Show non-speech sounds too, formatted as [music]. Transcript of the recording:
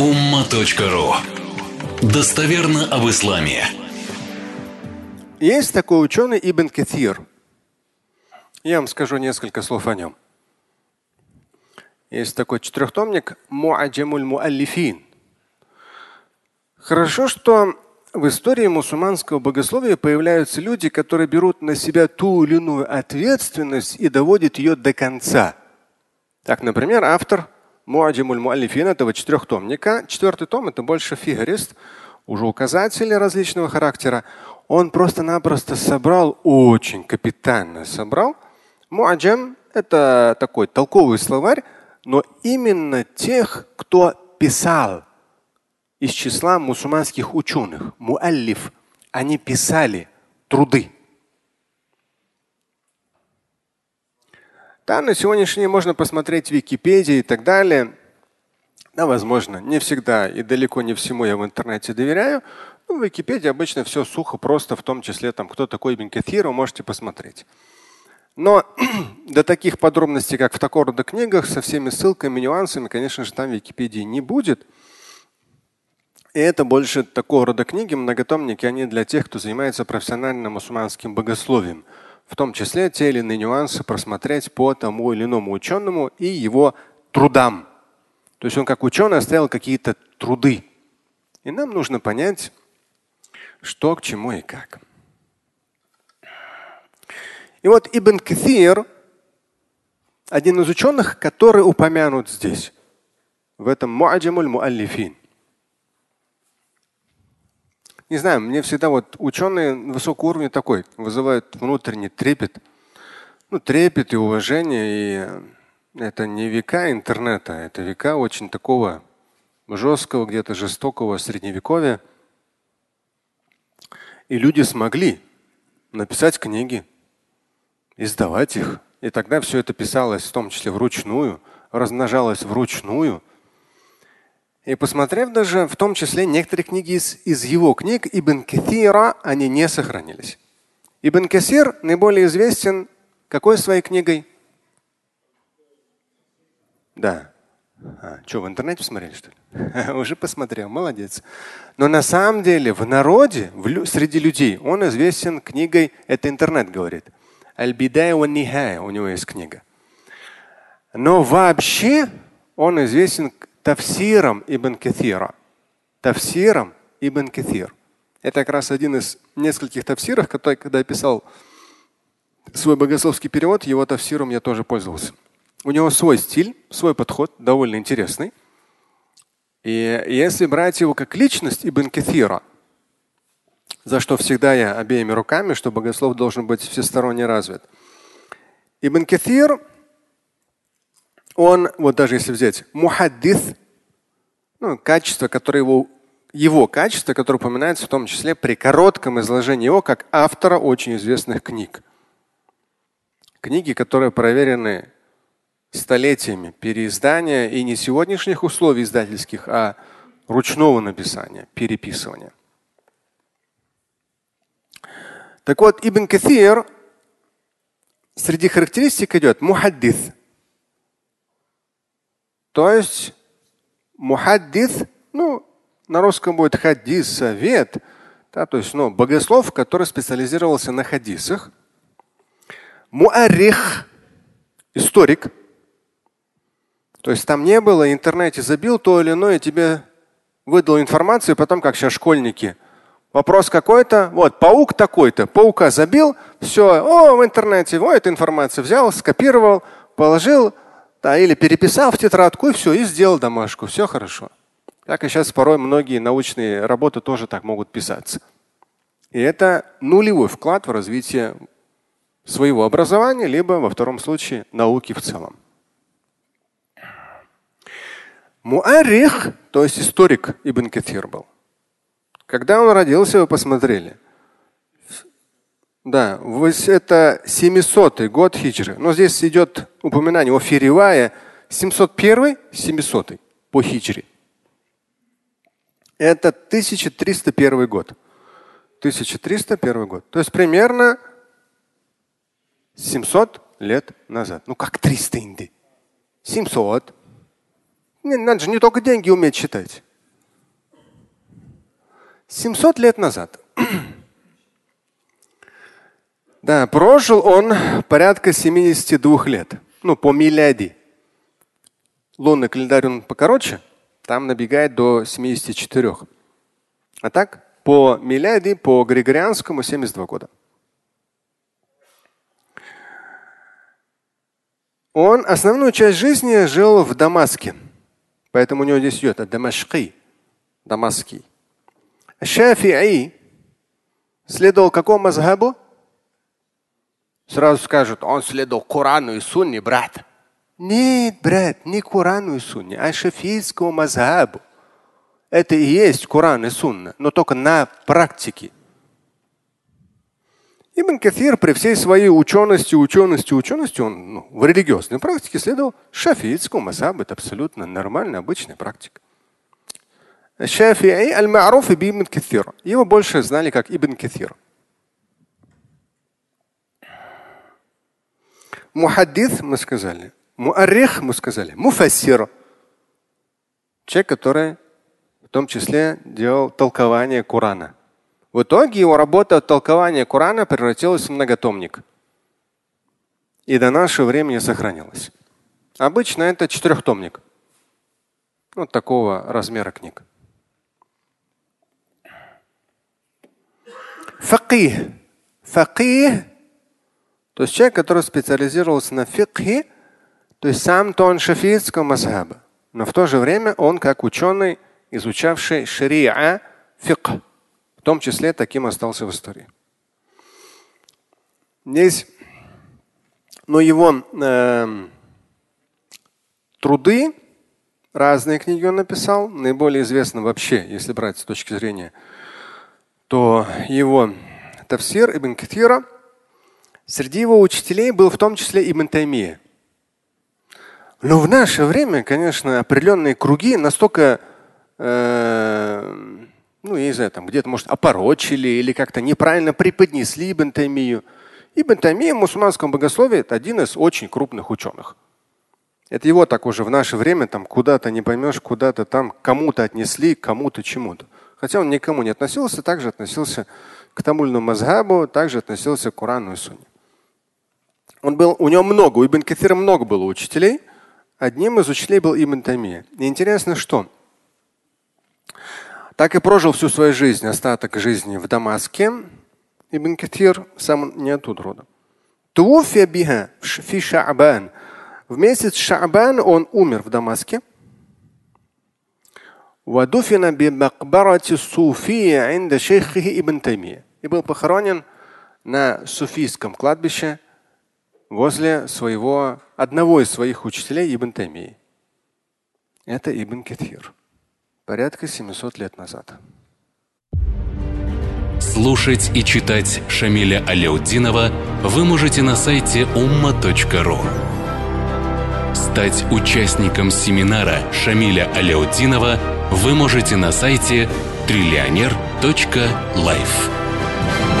umma.ru Достоверно об исламе. Есть такой ученый Ибн Катир. Я вам скажу несколько слов о нем. Есть такой четырехтомник Муаджамуль Муаллифин. Хорошо, что в истории мусульманского богословия появляются люди, которые берут на себя ту или иную ответственность и доводят ее до конца. Так, например, автор Муаджимуль Муалифин этого четырехтомника. Четвертый том это больше фигурист, уже указатели различного характера. Он просто-напросто собрал, очень капитально собрал. Муаджам это такой толковый словарь, но именно тех, кто писал из числа мусульманских ученых, муаллиф, они писали труды. Да, на сегодняшний день можно посмотреть в Википедии и так далее. Да, возможно, не всегда и далеко не всему я в интернете доверяю. Но в Википедии обычно все сухо, просто, в том числе там, кто такой Ибн Каthир, вы можете посмотреть. Но [clears throat] до таких подробностей, как в такого рода книгах, со всеми ссылками, нюансами, конечно же, там в Википедии не будет. И это больше такого рода книги, многотомники, они для тех, кто занимается профессиональным мусульманским богословием. В том числе те или иные нюансы просмотреть по тому или иному ученому и его трудам. То есть он как ученый оставил какие-то труды. И нам нужно понять, что к чему и как. И вот Ибн Каthир, один из ученых, который упомянут здесь, в этом Муаджамуль Муаллифин. Не знаю, мне всегда вот ученые высокого уровня такой вызывают внутренний трепет. Ну, трепет и уважение. И это не века интернета, это века очень такого жесткого, где-то жестокого средневековья. И люди смогли написать книги, издавать их. И тогда все это писалось в том числе вручную, размножалось вручную. И посмотрев даже в том числе некоторые книги из, из его книг Ибн Каthира, они не сохранились. Ибн Касир наиболее известен какой своей книгой? Да. А, что, в интернете посмотрели, что ли? [laughs] Уже посмотрел, молодец. Но на самом деле в народе, в, среди людей, он известен книгой, это интернет говорит. Аль-Бидая у него есть книга. Но вообще он известен Тавсиром Ибн Каthира. Тавсиром Ибн Каthир. Это как раз один из нескольких тавсиров, который, когда я писал свой богословский перевод, его тавсиром я тоже пользовался. У него свой стиль, свой подход, довольно интересный. И если брать его как личность Ибн Каthира, за что всегда я обеими руками, что богослов должен быть всесторонне развит. Ибн Каthир он, вот даже если взять мухаддис, ну, качество, которое его, его качество, которое упоминается в том числе при коротком изложении его как автора очень известных книг. Книги, которые проверены столетиями переиздания и не сегодняшних условий издательских, а ручного написания, переписывания. Так вот, Ибн Каthир среди характеристик идет мухаддис – то есть мухаддис, ну, на русском будет хадис, совет, да, то есть ну, богослов, который специализировался на хадисах. Муарих, историк. То есть там не было, интернете забил то или иное, тебе выдал информацию, потом, как сейчас школьники, вопрос какой-то, вот, паук такой-то, паука забил, все, о, в интернете, вот эта информация взял, скопировал, положил, да, или переписал в тетрадку и все, и сделал домашку. Все хорошо. Так и сейчас порой многие научные работы тоже так могут писаться. И это нулевой вклад в развитие своего образования, либо во втором случае науки в целом. Муарих, то есть историк Ибн Катир был. Когда он родился, вы посмотрели – да, это 700 год хиджры. Но здесь идет упоминание о Фиривае 701 700 по хиджре. Это 1301 год. 1301 год. То есть примерно 700 лет назад. Ну как 300 инди? 700. Не, надо же не только деньги уметь считать. 700 лет назад. [clears throat] да, прожил он порядка 72 лет. Ну, по миляди. Лунный календарь он покороче, там набегает до 74. А так, по миляди, по григорианскому 72 года. Он основную часть жизни жил в Дамаске. Поэтому у него здесь идет Дамашки, Дамасский. Шафи'i следовал какому мазхабу? Сразу скажут, он следовал Корану и Сунне, брат. Нет, брат, не Корану и Сунне, а шафийскому мазхабу. Это и есть Коран и Сунна, но только на практике. Ибн Кафир при всей своей учености, учености, учености, он ну, в религиозной практике следовал шафиитскому масабу. Это абсолютно нормальная, обычная практика. Шафи'i аль-Ма'руф ибн Кафир. Его больше знали как Ибн Кафир. Мухаддис мы сказали. Муаррих мы сказали. Муфассир. Человек, который в том числе делал толкование Корана. В итоге его работа толкования Корана превратилась в многотомник. И до нашего времени сохранилась. Обычно это четырехтомник. Вот такого размера книг. Факих. Факих, то есть человек, который специализировался на фикхе, то есть сам-то он шафийского масхаба, но в то же время он как ученый, изучавший шариа, фикх. В том числе таким остался в истории. Здесь, но ну, его э, труды, разные книги он написал. Наиболее известно вообще, если брать с точки зрения, то его Тавсир Ибн Катира, среди его учителей был в том числе Ибн Таймия. Но в наше время, конечно, определенные круги настолько э, ну, я не знаю, там где-то, может, опорочили или как-то неправильно преподнесли Ибн Таймию. Ибн Таймия в мусульманском богословии – это один из очень крупных ученых. Это его так уже в наше время там куда-то не поймешь, куда-то там кому-то отнесли, кому-то чему-то. Хотя он никому не относился, также относился к тамульному мазхабу, также относился к Корану и Сунне. Он был, у него много, у Ибн Кафира много было учителей. Одним из учителей был Ибн Тамия. И интересно, что так и прожил всю свою жизнь, остаток жизни в Дамаске. Ибн Катир сам не оттуда родом. Туфия биха фи ша'бан. В месяц Ша'бан он умер в Дамаске. Вадуфина би макбарати суфия инда шейхи Ибн Тамия. И был похоронен на суфийском кладбище – возле своего, одного из своих учителей Ибн Таймии. Это Ибн Кетхир порядка 700 лет назад. Слушать и читать Шамиля Аляутдинова вы можете на сайте umma.ru. Стать участником семинара Шамиля Аляутдинова вы можете на сайте триллионер.life.